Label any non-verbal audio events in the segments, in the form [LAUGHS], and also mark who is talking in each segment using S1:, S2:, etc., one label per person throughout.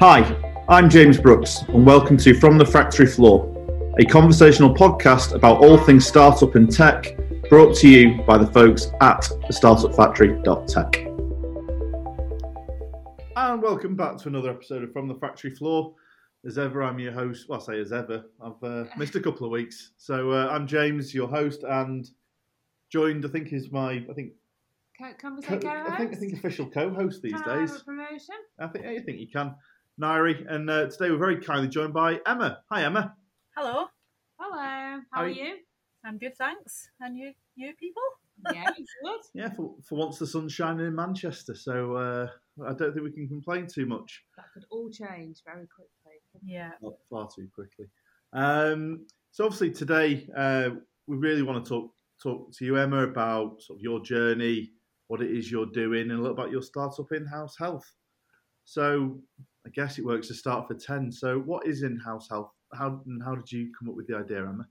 S1: Hi, I'm James Brookes, and welcome to From the Factory Floor, a conversational podcast about all things startup and tech, brought to you by the folks at startupfactory.tech. And welcome back to another episode of From the Factory Floor. As ever, I'm your host. Well, I say as ever, I've uh, missed a couple of weeks. So uh, I'm James, your host, and joined, I think, is my, I think,
S2: Co- Come
S1: co-
S2: co-
S1: I think, I think official co-host these
S2: Can I have
S1: days.
S2: a promotion?
S1: I think, I think you can, Nyree. And uh, today we're very kindly joined by Emma. Hi, Emma.
S3: Hello,
S2: Hello. How
S1: How
S2: are
S1: are
S2: you?
S3: I'm good, thanks. And you, you people?
S2: Yeah, [LAUGHS] it's good.
S1: Yeah, for, for once the sun's shining in Manchester, so uh, I don't think we can complain too much.
S2: That could all change very quickly.
S3: Yeah.
S1: Not far too quickly. Um, so obviously today uh, we really want to talk talk to you, Emma, about sort of your journey, what it is you're doing, and a little about your startup in-house health. So I guess it works to start for ten. So what is in-house health? How and how did you come up with the idea, Emma?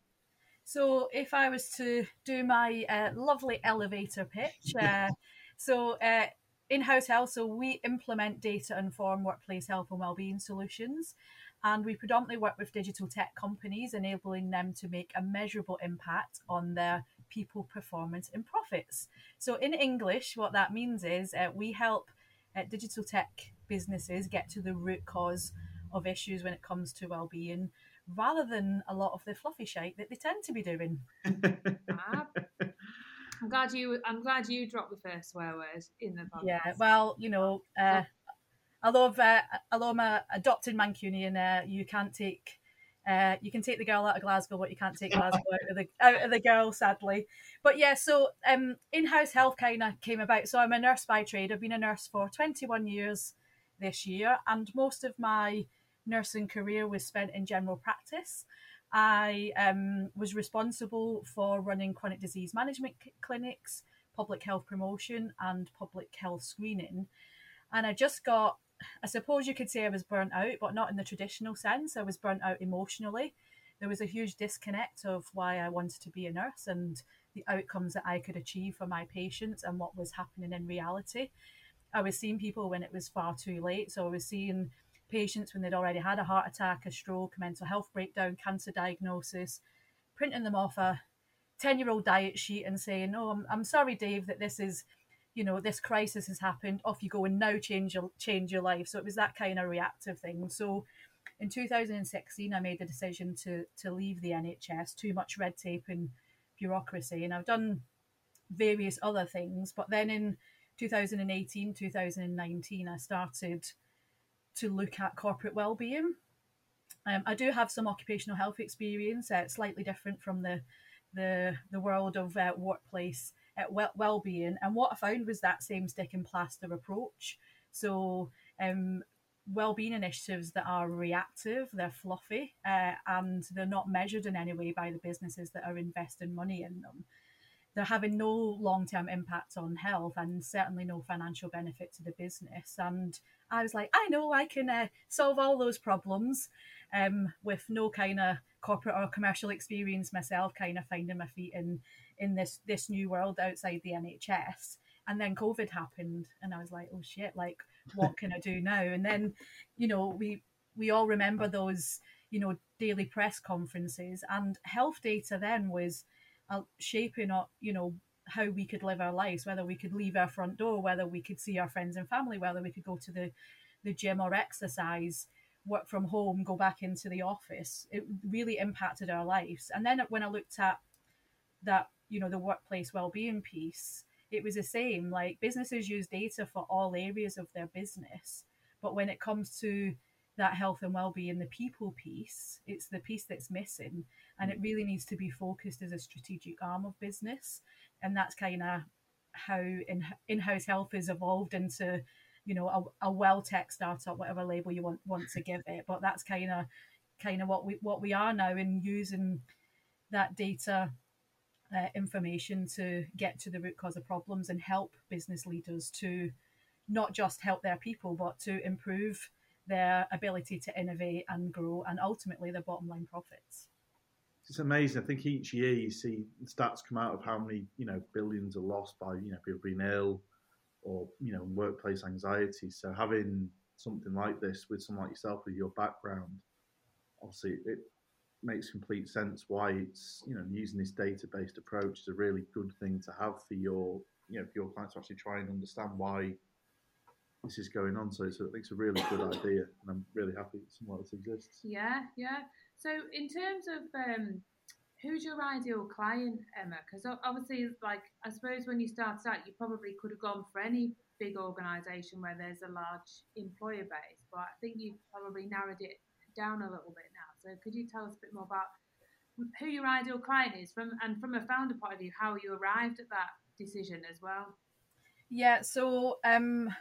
S3: So if I was to do my uh, lovely elevator pitch, [LAUGHS] uh, so uh, in-house health, so we implement data-informed workplace health and wellbeing solutions, and we predominantly work with digital tech companies, enabling them to make a measurable impact on their people performance and profits. So in English, what that means is uh, we help uh, digital tech businesses get to the root cause of issues when it comes to well-being rather than a lot of the fluffy shite that they tend to be doing. [LAUGHS]
S2: I'm glad you. I'm glad you dropped the first swear word in the podcast.
S3: Yeah, well, you know, uh, although I've, uh, although I'm a adopted Mancunian, uh, you can't take. Uh, you can take the girl out of Glasgow, but you can't take [LAUGHS] Glasgow out of the out of the girl, sadly. But yeah, so um, in-house health kind of came about. So I'm a nurse by trade. I've been a nurse for 21 years this year, and most of my nursing career was spent in general practice. I um, was responsible for running chronic disease management c- clinics, public health promotion, and public health screening. And I just got, I suppose you could say I was burnt out, but not in the traditional sense. I was burnt out emotionally. There was a huge disconnect of why I wanted to be a nurse and the outcomes that I could achieve for my patients and what was happening in reality. I was seeing people when it was far too late. So I was seeing patients when they'd already had a heart attack, a stroke, a mental health breakdown, cancer diagnosis, printing them off a 10 year old diet sheet and saying, Oh, I'm, I'm sorry, Dave, that this is, you know, this crisis has happened. Off you go and now change your, change your life. So it was that kind of reactive thing. So in 2016, I made the decision to, to leave the NHS, too much red tape and bureaucracy. And I've done various other things. But then in 2018, 2019, I started to look at corporate well-being. Um, I do have some occupational health experience, uh, slightly different from the the the world of uh, workplace well well-being. And what I found was that same stick and plaster approach. So um, well-being initiatives that are reactive, they're fluffy, uh, and they're not measured in any way by the businesses that are investing money in them. They're having no long-term impact on health, and certainly no financial benefit to the business. And I was like, I know I can uh, solve all those problems um, with no kind of corporate or commercial experience myself, kind of finding my feet in in this this new world outside the NHS. And then COVID happened, and I was like, oh shit, like what can I do now? And then, you know, we we all remember those, you know, daily press conferences, and health data then was uh, shaping up, you know, how we could live our lives, whether we could leave our front door, whether we could see our friends and family, whether we could go to the, the gym or exercise, work from home, go back into the office. It really impacted our lives. And then when I looked at that, you know, the workplace well-being piece, it was the same. Like businesses use data for all areas of their business, but when it comes to that health and well-being, the people piece, it's the piece that's missing, and it mm. really needs to be focused as a strategic arm of business and that's kind of how in in-house health has evolved into you know a, a well tech startup whatever label you want want to give it but that's kind of kind of what we what we are now in using that data uh, information to get to the root cause of problems and help business leaders to not just help their people but to improve their ability to innovate and grow and ultimately their bottom line profits
S1: It's amazing. I think each year you see stats come out of how many you know billions are lost by you know people being ill, or you know workplace anxiety. So having something like this with someone like yourself with your background, obviously it makes complete sense why it's you know using this data based approach is a really good thing to have for your you know for your clients to actually try and understand why this is going on. So a, it's a really good idea, and I'm really happy that something this exists.
S2: Yeah, yeah. So in terms of um, who's your ideal client, Emma? Because obviously, like I suppose when you started out, you probably could have gone for any big organisation where there's a large employer base, but I think you've probably narrowed it down a little bit. So could you tell us a bit more about who your ideal client is from, and from a founder point of view, how you arrived at that decision as well?
S3: Yeah. So um,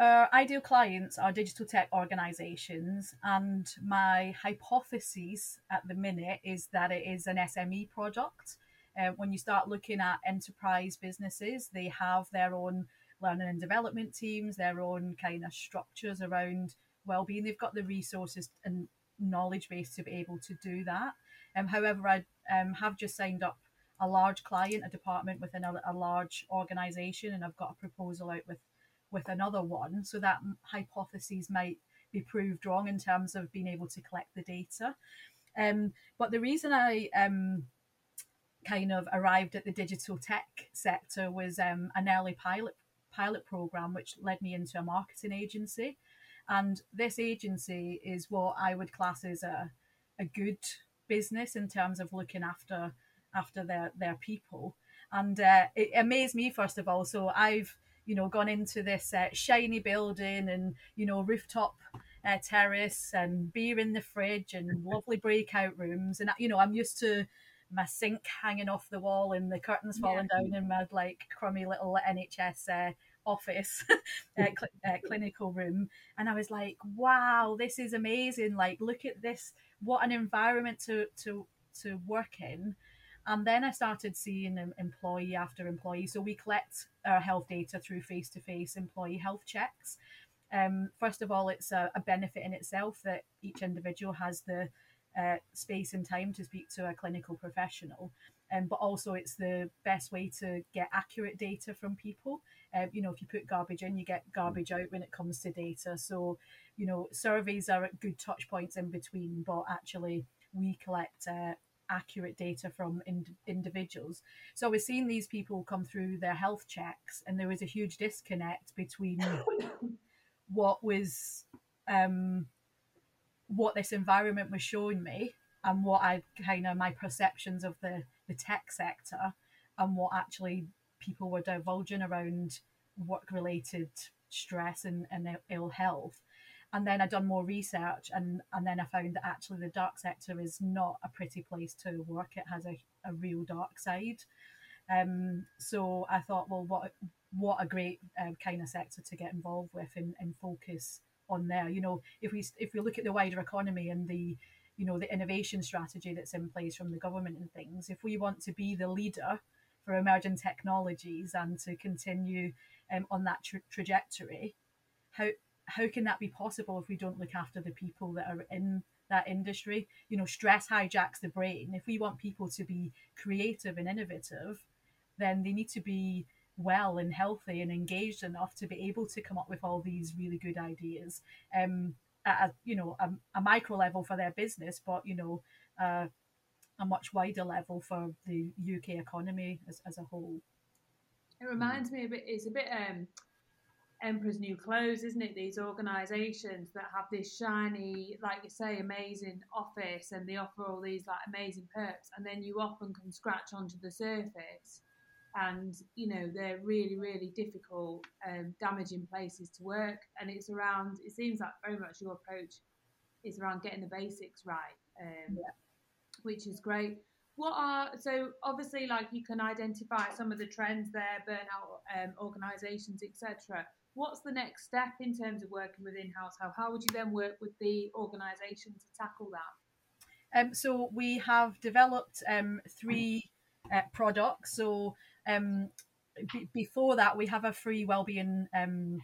S3: our ideal clients are digital tech organizations, and my hypothesis at the minute is that it is an SME product. Uh, when you start looking at enterprise businesses, they have their own learning and development teams, their own kind of structures around well-being. They've got the resources and knowledge base to be able to do that. Um, however, I um, have just signed up a large client, a department within a, a large organization, and I've got a proposal out with with another one. So that hypotheses might be proved wrong in terms of being able to collect the data. Um, but the reason I um, kind of arrived at the digital tech sector was um, an early pilot pilot program, which led me into a marketing agency. And this agency is what I would class as a, a good business in terms of looking after after their their people. And uh, it amazed me first of all. So I've you know gone into this uh, shiny building and you know rooftop uh, terrace and beer in the fridge and lovely breakout rooms and you know i'm used to my sink hanging off the wall and the curtains falling yeah. down in my like crummy little nhs uh, office [LAUGHS] uh, cl- uh, clinical room and i was like wow this is amazing like look at this what an environment to to to work in and then I started seeing employee after employee. So we collect our health data through face to face employee health checks. Um, first of all, it's a, a, benefit in itself that each individual has the uh, space and time to speak to a clinical professional. Um, but also, it's the best way to get accurate data from people. Uh, you know, if you put garbage in, you get garbage out when it comes to data. So, you know, surveys are good touch points in between, but actually, we collect uh, accurate data from in- individuals. So we're seeing these people come through their health checks, and there was a huge disconnect between [COUGHS] what was um, what this environment was showing me and what I kind of my perceptions of the the tech sector and what actually people were divulging around work related stress and, and ill health and then I'd done more research and and then I found that actually the dark sector is not a pretty place to work. It has a, a real dark side. Um, so I thought, well, what what a great uh, kind of sector to get involved with and, and focus on there. You know, if we if we look at the wider economy and the you know the innovation strategy that's in place from the government and things, if we want to be the leader for emerging technologies and to continue um, on that tra- trajectory, how how can that be possible if we don't look after the people that are in that industry? You know, stress hijacks the brain. If we want people to be creative and innovative, then they need to be well and healthy and engaged enough to be able to come up with all these really good ideas um, at a, you know a, a micro level for their business, but you know uh, a much wider level for the UK economy as, as a whole.
S2: It reminds me a bit. It's a bit um, Emperor's New Clothes, isn't it? These organisations that have this shiny, like you say, amazing office, and they offer all these like amazing perks, and then you often can scratch onto the surface, and you know they're really, really difficult, um, damaging places to work. And it's around. It seems like very much your approach is around getting the basics right, um, yeah. which is great. What are so obviously like you can identify some of the trends there, burnout um, organisations, etc what's the next step in terms of working with in-house how, how would you then work with the organisation to tackle that
S3: um, so we have developed um, three uh, products so um, b- before that we have a free wellbeing um,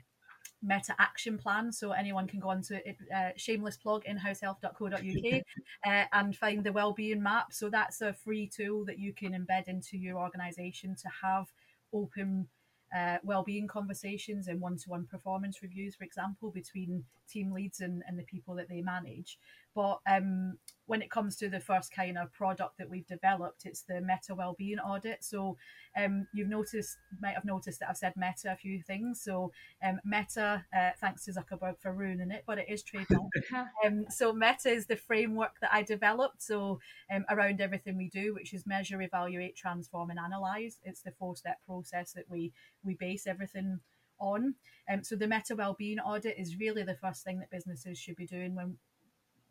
S3: meta action plan so anyone can go on to it uh, shameless plug inhousehealth.co.uk [LAUGHS] uh, and find the wellbeing map so that's a free tool that you can embed into your organization to have open uh, well-being conversations and one-to-one performance reviews, for example, between team leads and, and the people that they manage. But um, when it comes to the first kind of product that we've developed, it's the Meta Wellbeing Audit. So um, you've noticed, might have noticed that I've said Meta a few things. So um, Meta, uh, thanks to Zuckerberg for ruining it, but it is trademark. [LAUGHS] um, so Meta is the framework that I developed. So um, around everything we do, which is measure, evaluate, transform, and analyze. It's the four-step process that we we base everything on. Um, so the Meta Wellbeing Audit is really the first thing that businesses should be doing when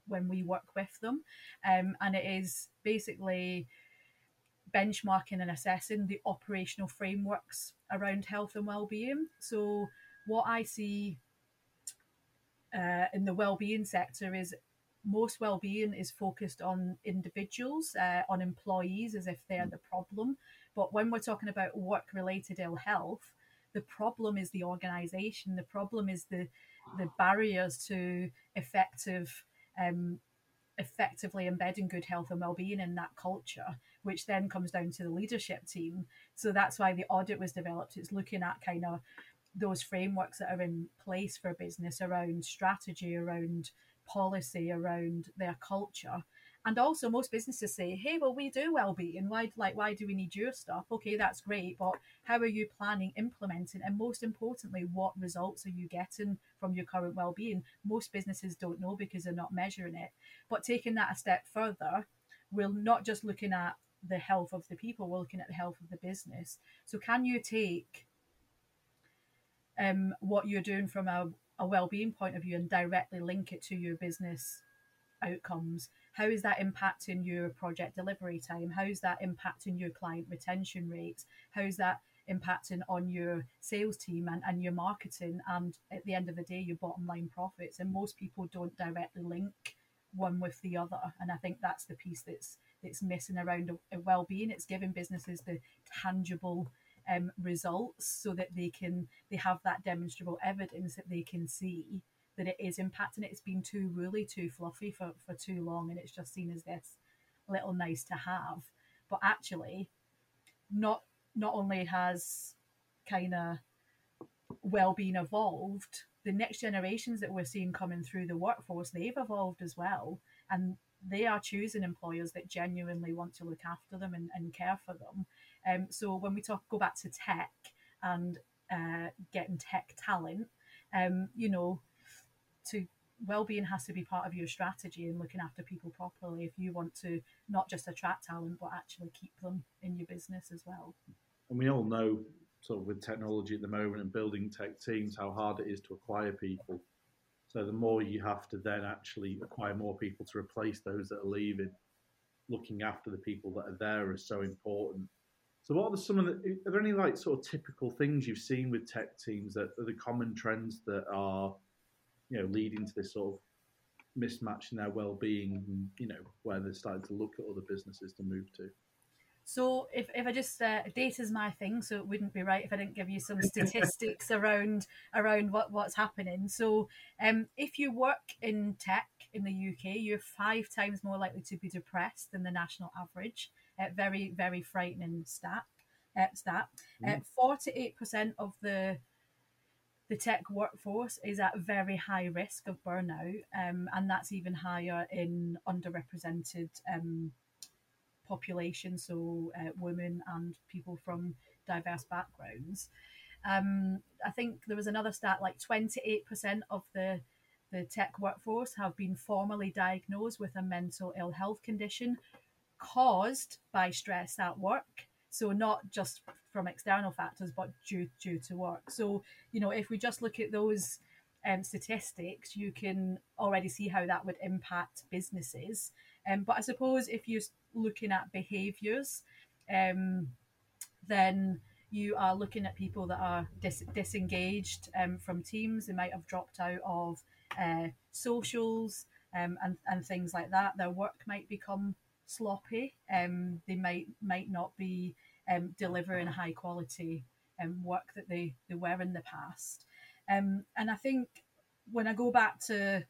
S3: when we work with them. Um, and it is basically benchmarking and assessing the operational frameworks around health and well-being. So what I see uh, in the well-being sector is most well-being is focused on individuals, uh, on employees, as if they're the problem. But when we're talking about work-related ill health, the problem is the organisation. The problem is the the barriers to effective um, effectively embedding good health and well-being in that culture which then comes down to the leadership team. So that's why the audit was developed. It's looking at kind of those frameworks that are in place for a business around strategy around policy around their culture and also most businesses say hey well we do well-being. Why like why do we need your stuff? Okay that's great but how are you planning implementing and most importantly what results are you getting from your current well-being? Most businesses don't know because they're not measuring it. But taking that a step further we're not just looking at the health of the people we're looking at the health of the business. So can you take um, what you're doing from a, a well-being point of view and directly link it to your business outcomes how is that impacting your project delivery time? How is that impacting your client retention rates? How is that impacting on your sales team and, and your marketing? And at the end of the day your bottom line profits. And most people don't directly link one with the other. And i think that's the piece that's that's missing around well-being. It's giving businesses the tangible um, results so that they can they have that demonstrable evidence that they can see that it is impacting it. It's been too woolly, too fluffy for, for too long, and it's just seen as this little nice to have. But actually, not not only has kind of well-being evolved, the next generations that we're seeing coming through the workforce, they've evolved as well, and they are choosing employers that genuinely want to look after them and, and care for them. Um, so when we talk, go back to tech and uh, getting tech talent, um, you know, to well-being has to be part of your strategy and looking after people properly if you want to not just attract talent but actually keep them in your business as well.
S1: And we all know sort of with technology at the moment and building tech teams how hard it is to acquire people. So the more you have to then actually acquire more people to replace those that are leaving looking after the people that are there is so important. So what are the, some of the are there any like sort of typical things you've seen with tech teams that are the common trends that are you know, leading to this sort of mismatch in their well-being, you know, where they're starting to look at other businesses to move to.
S3: So if, if I just uh, data's my thing, so it wouldn't be right if I didn't give you some statistics [LAUGHS] around around what, what's happening. So um, if you work in tech in the UK, you're five times more likely to be depressed than the national average. Uh, very very frightening stat. Uh, stat. Mm. Forty-eight percent of the the tech workforce is at very high risk of burnout, um, and that's even higher in underrepresented um, populations, so uh, women and people from diverse backgrounds. Um, I think there was another stat like 28% of the the tech workforce have been formally diagnosed with a mental ill health condition caused by stress at work. So not just from external factors, but due due to work. So you know, if we just look at those um, statistics, you can already see how that would impact businesses. Um, but I suppose if you're looking at behaviours, um, then you are looking at people that are dis- disengaged um, from teams. They might have dropped out of uh, socials um, and and things like that. Their work might become sloppy. Um, they might might not be um, delivering high quality um, work that they, they were in the past. Um, and I think when I go back to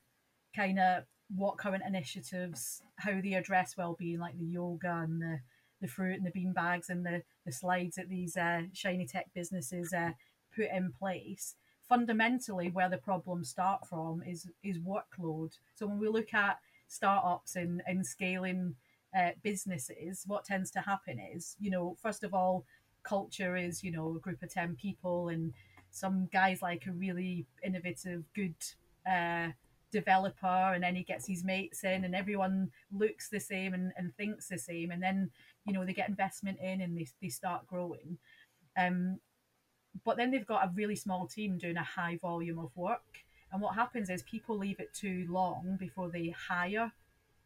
S3: kind of what current initiatives, how they address well-being, like the yoga and the, the fruit and the bean bags and the, the slides that these uh, shiny tech businesses uh, put in place fundamentally where the problems start from is is workload so when we look at startups and, and scaling uh, businesses what tends to happen is you know first of all culture is you know a group of 10 people and some guys like a really innovative good uh, developer and then he gets his mates in and everyone looks the same and, and thinks the same and then you know they get investment in and they, they start growing. Um, but then they've got a really small team doing a high volume of work and what happens is people leave it too long before they hire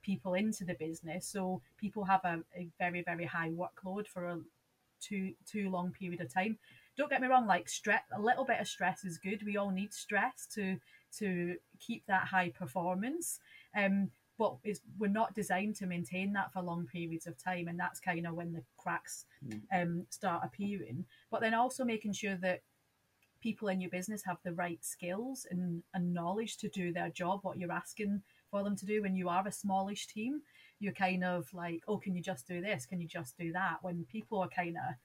S3: people into the business. So people have a, a very very high workload for a too too long period of time. Don't get me wrong like stress a little bit of stress is good. We all need stress to to keep that high performance. Um but is we're not designed to maintain that for long periods of time and that's kind of when the cracks
S1: Mm.
S3: um, start appearing. But then also making sure that people in your business have the right skills and, and knowledge to do their job what you're asking for them to do when you are a smallish team you're kind of like oh can you just do this? Can you just do that? When people are kind of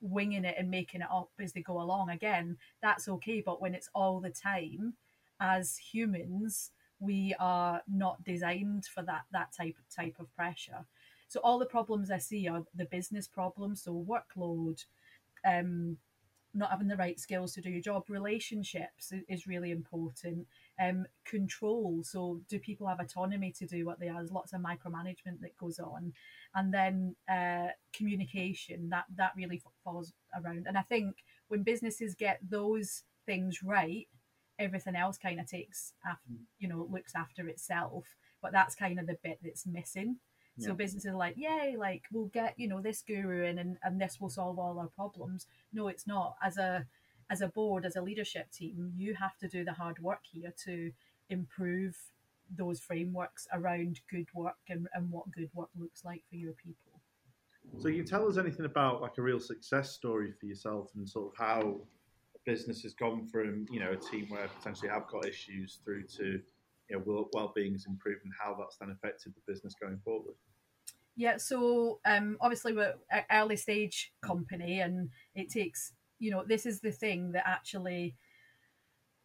S3: winging it and making it up as they go along again that's okay but when it's all the time as humans we are not designed for that that type type of pressure. So all the problems i see are the business problems so workload um not having the right skills to do your job. Relationships is really important. Um control. So do people have autonomy to do what they are? There's lots of micromanagement that goes on. And then uh communication that that really falls around. And i think when businesses get those things right everything else kind of takes after you know looks after itself. But that's kind of the bit that's missing so businesses are like yay like we'll get you know this guru in and, and this will solve all our problems. No it's not. As a as a board as a leadership team you have to do the hard work here to improve those frameworks around good work and, and what good work looks like for your people.
S1: So, can you tell us anything about like a real success story for yourself and sort of how a business has gone from you know a team where potentially have got issues through to you know well- well-being has improved and how that's then affected the business going forward.
S3: Yeah, so um, obviously we're an early stage company, and it takes you know this is the thing that actually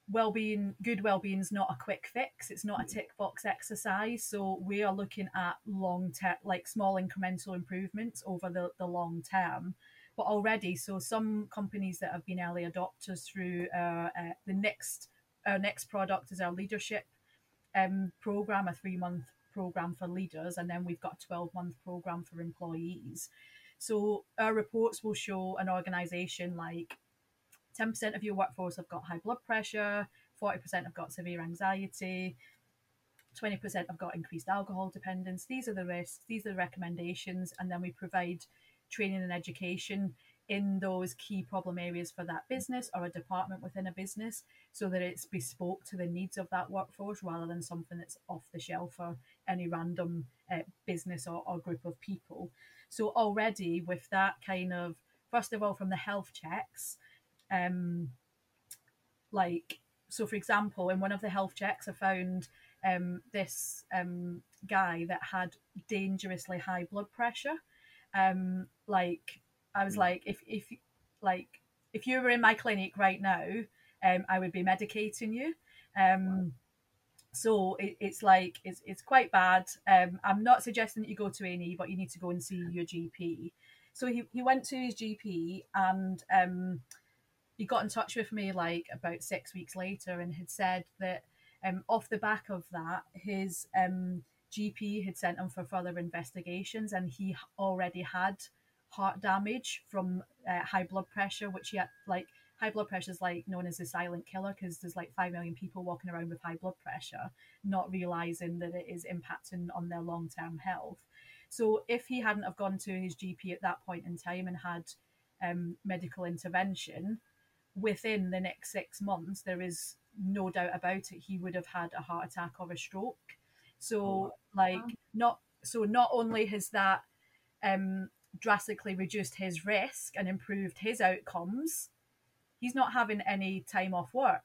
S3: well-being, good well-being is not a quick fix. It's not a tick box exercise. So we are looking at long term, like small incremental improvements over the the long term. But already, so some companies that have been early adopters through uh, uh, the next our next product is our leadership um, program, a three month program for leaders, and then we've got a 12 month program for employees. So our reports will show an organization like 10% of your workforce have got high blood pressure, 40% have got severe anxiety, 20% have got increased alcohol dependence. These are the risks, these are the recommendations, and then we provide training and education in those key problem areas for that business or a department within a business so that it's bespoke to the needs of that workforce rather than something that's off the shelf for any random uh, business or, or group of people. So already with that kind of first of all from the health checks, um, like so for example, in one of the health checks, I found um, this um, guy that had dangerously high blood pressure. Um, like I was
S1: Mm.
S3: like, if if like if you were in my clinic right now, um, I would be medicating you. Um, so it, it's like it's, it's quite bad. Um, I'm not suggesting that you go to A&E, but you need to go and see your GP. So he, he went to his GP and um, he got in touch with me like about six weeks later and had said that um, off the back of that, his um, GP had sent him for further investigations and he already had heart damage from uh, high blood pressure, which he had like high blood pressure is like known as the silent killer because there's like 5 million people walking around with high blood pressure not realizing that it is impacting on their long-term health so if he hadn't have gone to his gp at that point in time and had um, medical intervention within the next six months there is no doubt about it he would have had a heart attack or a stroke so
S1: Oh,
S3: like
S2: wow.
S3: not so not only has that um, drastically reduced his risk and improved his outcomes he's not having any time off work.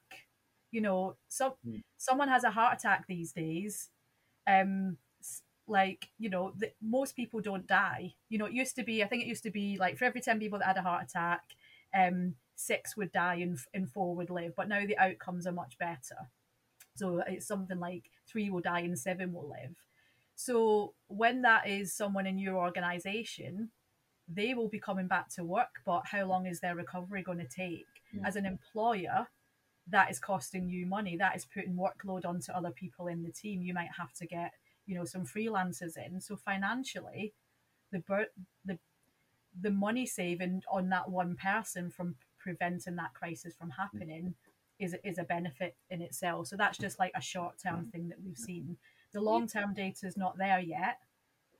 S3: You know, so
S1: Hmm.
S3: someone has a heart attack these days. Um, like you know the, most people don't die you know it used to be i think it used to be like for every 10 people that had a heart attack um six would die and, and four would live but now the outcomes are much better so it's something like three will die and seven will live so when that is someone in your organization they will be coming back to work but how long is their recovery going to take?
S2: Yeah.
S3: as an employer that is costing you money that is putting workload onto other people in the team. You might have to get you know some freelancers in. So financially the bur- the the money saving on that one person from preventing that crisis from happening is is a benefit in itself. So that's just like a short term mm. thing that we've seen. The long term data is not there yet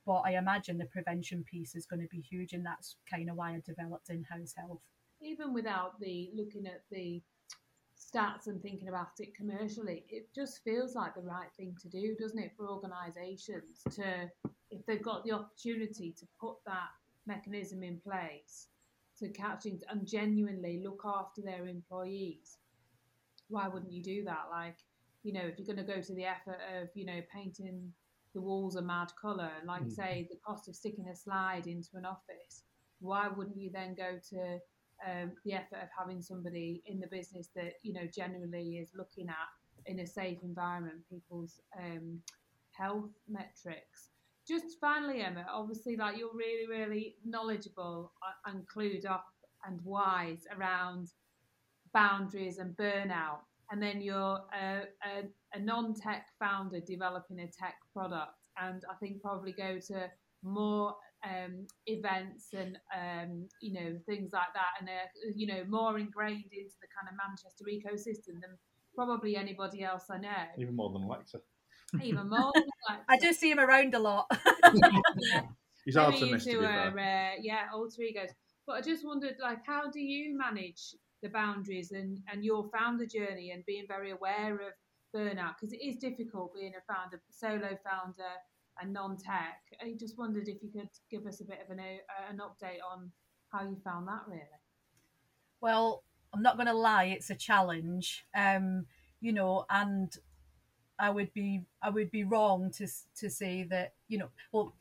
S3: but I imagine the prevention piece is going to be huge, and that's kind of why I developed in-house health.
S2: even without the looking at the stats and thinking about it commercially, it just feels like the right thing to do, doesn't it, for organisations to, if they've got the opportunity to put that mechanism in place to catch and genuinely look after their employees, why wouldn't you do that? Like, you know, if you're going to go to the effort of, you know, painting the walls a mad colour, like
S1: Mm.
S2: say, the cost of sticking a slide into an office, why wouldn't you then go to um, the effort of having somebody in the business that you know generally is looking at in a safe environment people's um, health metrics. Just finally, Emma, obviously, like you're really, really knowledgeable uh, and clued up and wise around boundaries and burnout, and then you're a, a, a non-tech founder developing a tech product, and I think probably go to more um, events and um, you know things like that, and uh, you know more ingrained into the kind of Manchester ecosystem than probably anybody else I know.
S1: Even more than Alexa.
S2: Even [LAUGHS] more. than that.
S3: I do see him around a lot. [LAUGHS]
S2: Yeah,
S1: He's hard
S2: maybe
S1: to miss to
S2: into
S1: be
S2: our,
S1: fair.
S2: uh, yeah alter egos. But I just wondered, like, how do you manage the boundaries and and your founder journey and being very aware of burnout because it is difficult being a founder, solo founder, and non-tech. I just wondered if you could give us a bit of an o- an update on how you found that really.
S3: Well, I'm not going to lie, it's a challenge. Um, you know, and I would be I would be wrong to to say that you know, well,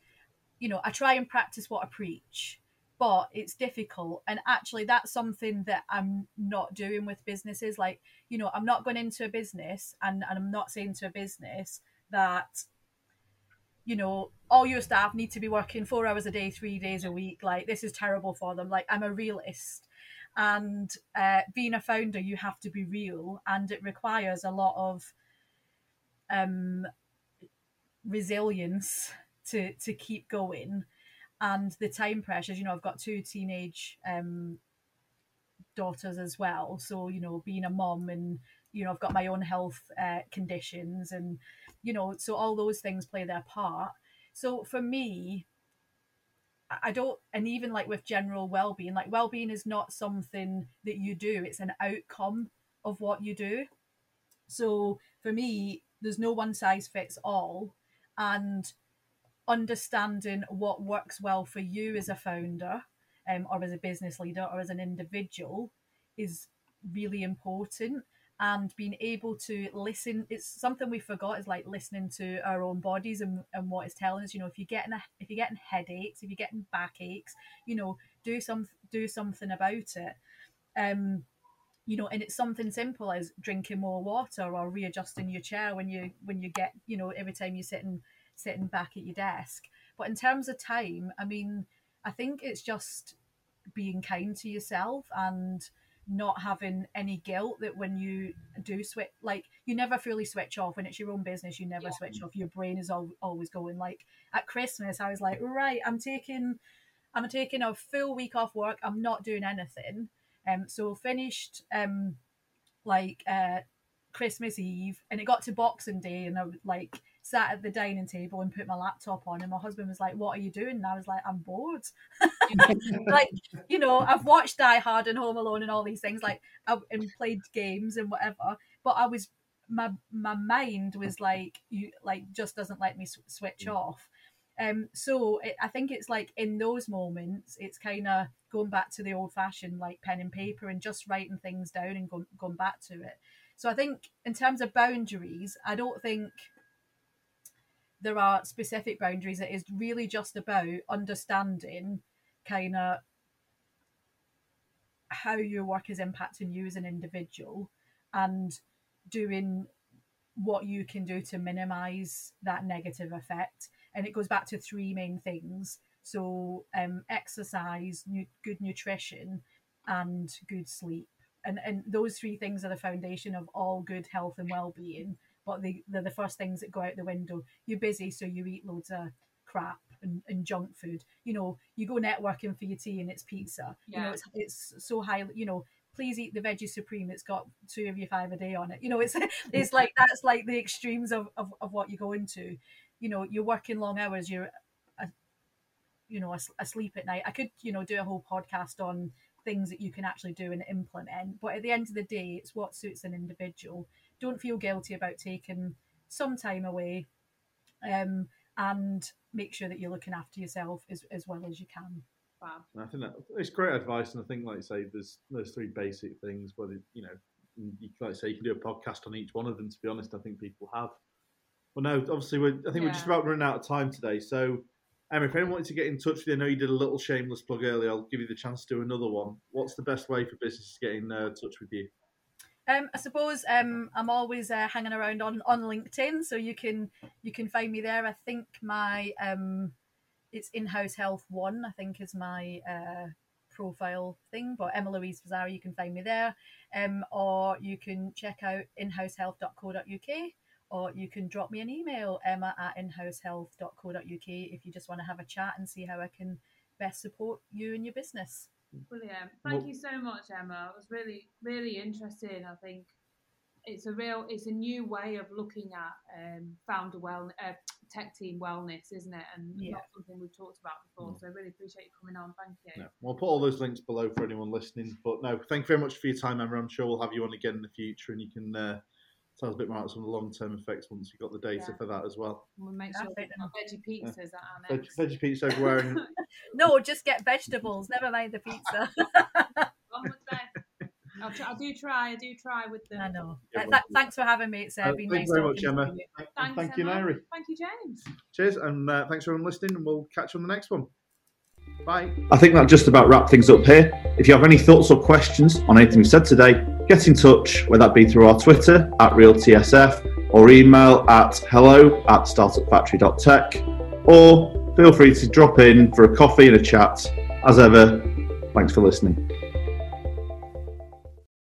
S3: you know, I try and practice what I preach, but it's difficult. And actually, that's something that I'm not doing with businesses. Like, you know, I'm not going into a business, and and I'm not saying to a business that you know, all your staff need to be working four hours a day, three days a week. Like, this is terrible for them. Like, I'm a realist. And uh, being a founder, you have to be real, and it requires a lot of um, resilience to to keep going, and the time pressures. You know, I've got two teenage um, daughters as well, so you know, being a mom and you know, I've got my own health uh, conditions, and you know, so all those things play their part. So for me, I- I don't, and even like with general well-being, like well-being is not something that you do; it's an outcome of what you do. So for me, there's no one size fits all, and understanding what works well for you as a founder, um, or as a business leader, or as an individual, is really important. And being able to listen it's something we forgot is like listening to our own bodies and, and what it's telling us. You know if you're getting a, if you're getting headaches if you're getting backaches you know do some do something about it. Um you know and it's something simple as drinking more water or readjusting your chair when you when you get you know every time you're sitting sitting back at your desk. But in terms of time i mean i think it's just being kind to yourself and not having any guilt that when you do switch like you never fully switch off. When it's your own business you never
S2: Yeah.
S3: switch off. Your brain is al- always going like at christmas i was like right i'm taking i'm taking a full week off work. I'm not doing anything. Um so finished um like uh christmas eve and it got to boxing day and i was like sat at the dining table and put my laptop on and my husband was like what are you doing? And i was like i'm bored. [LAUGHS] Like you know i've watched die hard and home alone and all these things like I've, and played games and whatever but i was my my mind was like you like just doesn't let me s- switch off. Um so it, i think it's like in those moments it's kind of going back to the old fashioned like pen and paper and just writing things down and going, going back to it. So i think in terms of boundaries i don't think there are specific boundaries. It is really just about understanding kind of how your work is impacting you as an individual and doing what you can do to minimize that negative effect. And it goes back to three main things. So, um, exercise, good nutrition, and good sleep. And, and those three things are the foundation of all good health and well-being but they, they're the first things that go out the window. You're busy so you eat loads of crap and, and junk food. You know you go networking for your tea and it's pizza. Yeah. you know it's, it's so high you know please eat the veggie supreme. It's got two of your five a day on it. You know it's [LAUGHS] it's like that's like the extremes of, of, of what you go into. You know you're working long hours you're uh, you know as- asleep at night. I could you know do a whole podcast on things that you can actually do and implement but at the end of the day it's what suits an individual don't feel guilty about taking some time away um, and make sure that you're looking after yourself as, as well as you can
S2: Fab.
S1: And I think that it's great advice, and I think, like you say, there's there's three basic things. Whether you know, you, like I say, you can do a podcast on each one of them. To be honest, I think people have. Well, no, obviously, we're, I think we're just about running out of time today. So, Emma, if anyone wanted to get in touch with you, I know you did a little shameless plug earlier. I'll give you the chance to do another one. What's the best way for businesses to get in uh, touch with you?
S3: Um, I suppose um, I'm always uh, hanging around on, on LinkedIn, so you can you can find me there. I think my um, it's in-house health one. I think is my uh, profile thing. But Emma Louise Fusari, you can find me there, um, or you can check out inhousehealth.co.uk, or you can drop me an email emma at inhousehealth.co.uk if you just want to have a chat and see how I can best support you and your business.
S2: Brilliant. Thank
S1: Well-
S2: you so much, Emma. It was really, really interesting. I think it's a real, it's a new way of looking at um, founder well, uh, tech team wellness, isn't it? And
S3: Yeah.
S2: not something we've talked about before.
S1: Mm.
S2: So I really appreciate you coming on. Thank you.
S1: No. We'll put all those links below for anyone listening. But no, thank you very much for your time, Emma. I'm sure we'll have you on again in the future, and you can uh, tell us a bit more about some of the long-term effects once you've got the data
S2: Yeah.
S1: for that as well.
S2: We'll make sure we've got veggie pizzas at our
S1: Veg, veggie pizza everywhere. And [LAUGHS]
S3: No, just get vegetables. Never mind the pizza. [LAUGHS] [LAUGHS]
S2: One would say. I'll try, I do try. I do try with them.
S3: I know.
S1: Yeah,
S3: Uh,
S1: well-
S3: th- thanks for having me. It's uh,
S1: Uh,
S3: been
S1: thank
S3: nice
S1: you very much, Emma.
S3: you.
S1: Thank,
S2: Thanks,
S1: thank you,
S2: Emma.
S1: Nyree.
S2: Thank you, James.
S1: Cheers, and uh, thanks for everyone listening, and we'll catch you on the next one. Bye.
S4: I think that just about wraps things up here. If you have any thoughts or questions on anything we've said today, get in touch, whether that be through our Twitter at RealTSF or email at hello at startupfactory.tech, or feel free to drop in for a coffee and a chat. As ever, thanks for listening.